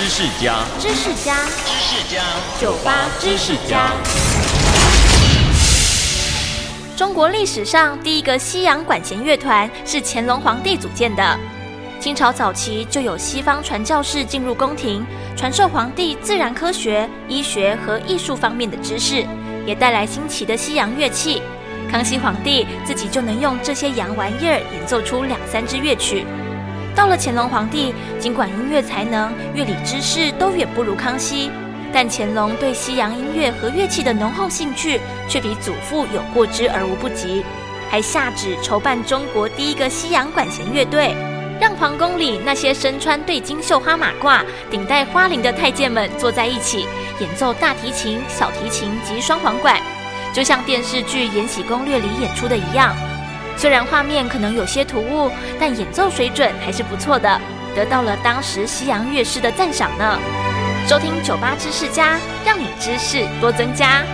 知识家，知识家，知识家，酒吧知识家。中国历史上第一个西洋管弦乐团是乾隆皇帝组建的。清朝早期就有西方传教士进入宫廷，传授皇帝自然科学、医学和艺术方面的知识，也带来新奇的西洋乐器。康熙皇帝自己就能用这些洋玩意儿演奏出两三支乐曲。到了乾隆皇帝，尽管音乐才能、乐理知识都远不如康熙，但乾隆对西洋音乐和乐器的浓厚兴趣却比祖父有过之而无不及，还下旨筹办中国第一个西洋管弦乐队。让皇宫里那些身穿对襟绣花马褂、顶戴花翎的太监们坐在一起，演奏大提琴、小提琴及双簧管，就像电视剧《延禧攻略》里演出的一样。虽然画面可能有些突兀，但演奏水准还是不错的，得到了当时西洋乐师的赞赏呢。收听酒吧知识家，让你知识多增加。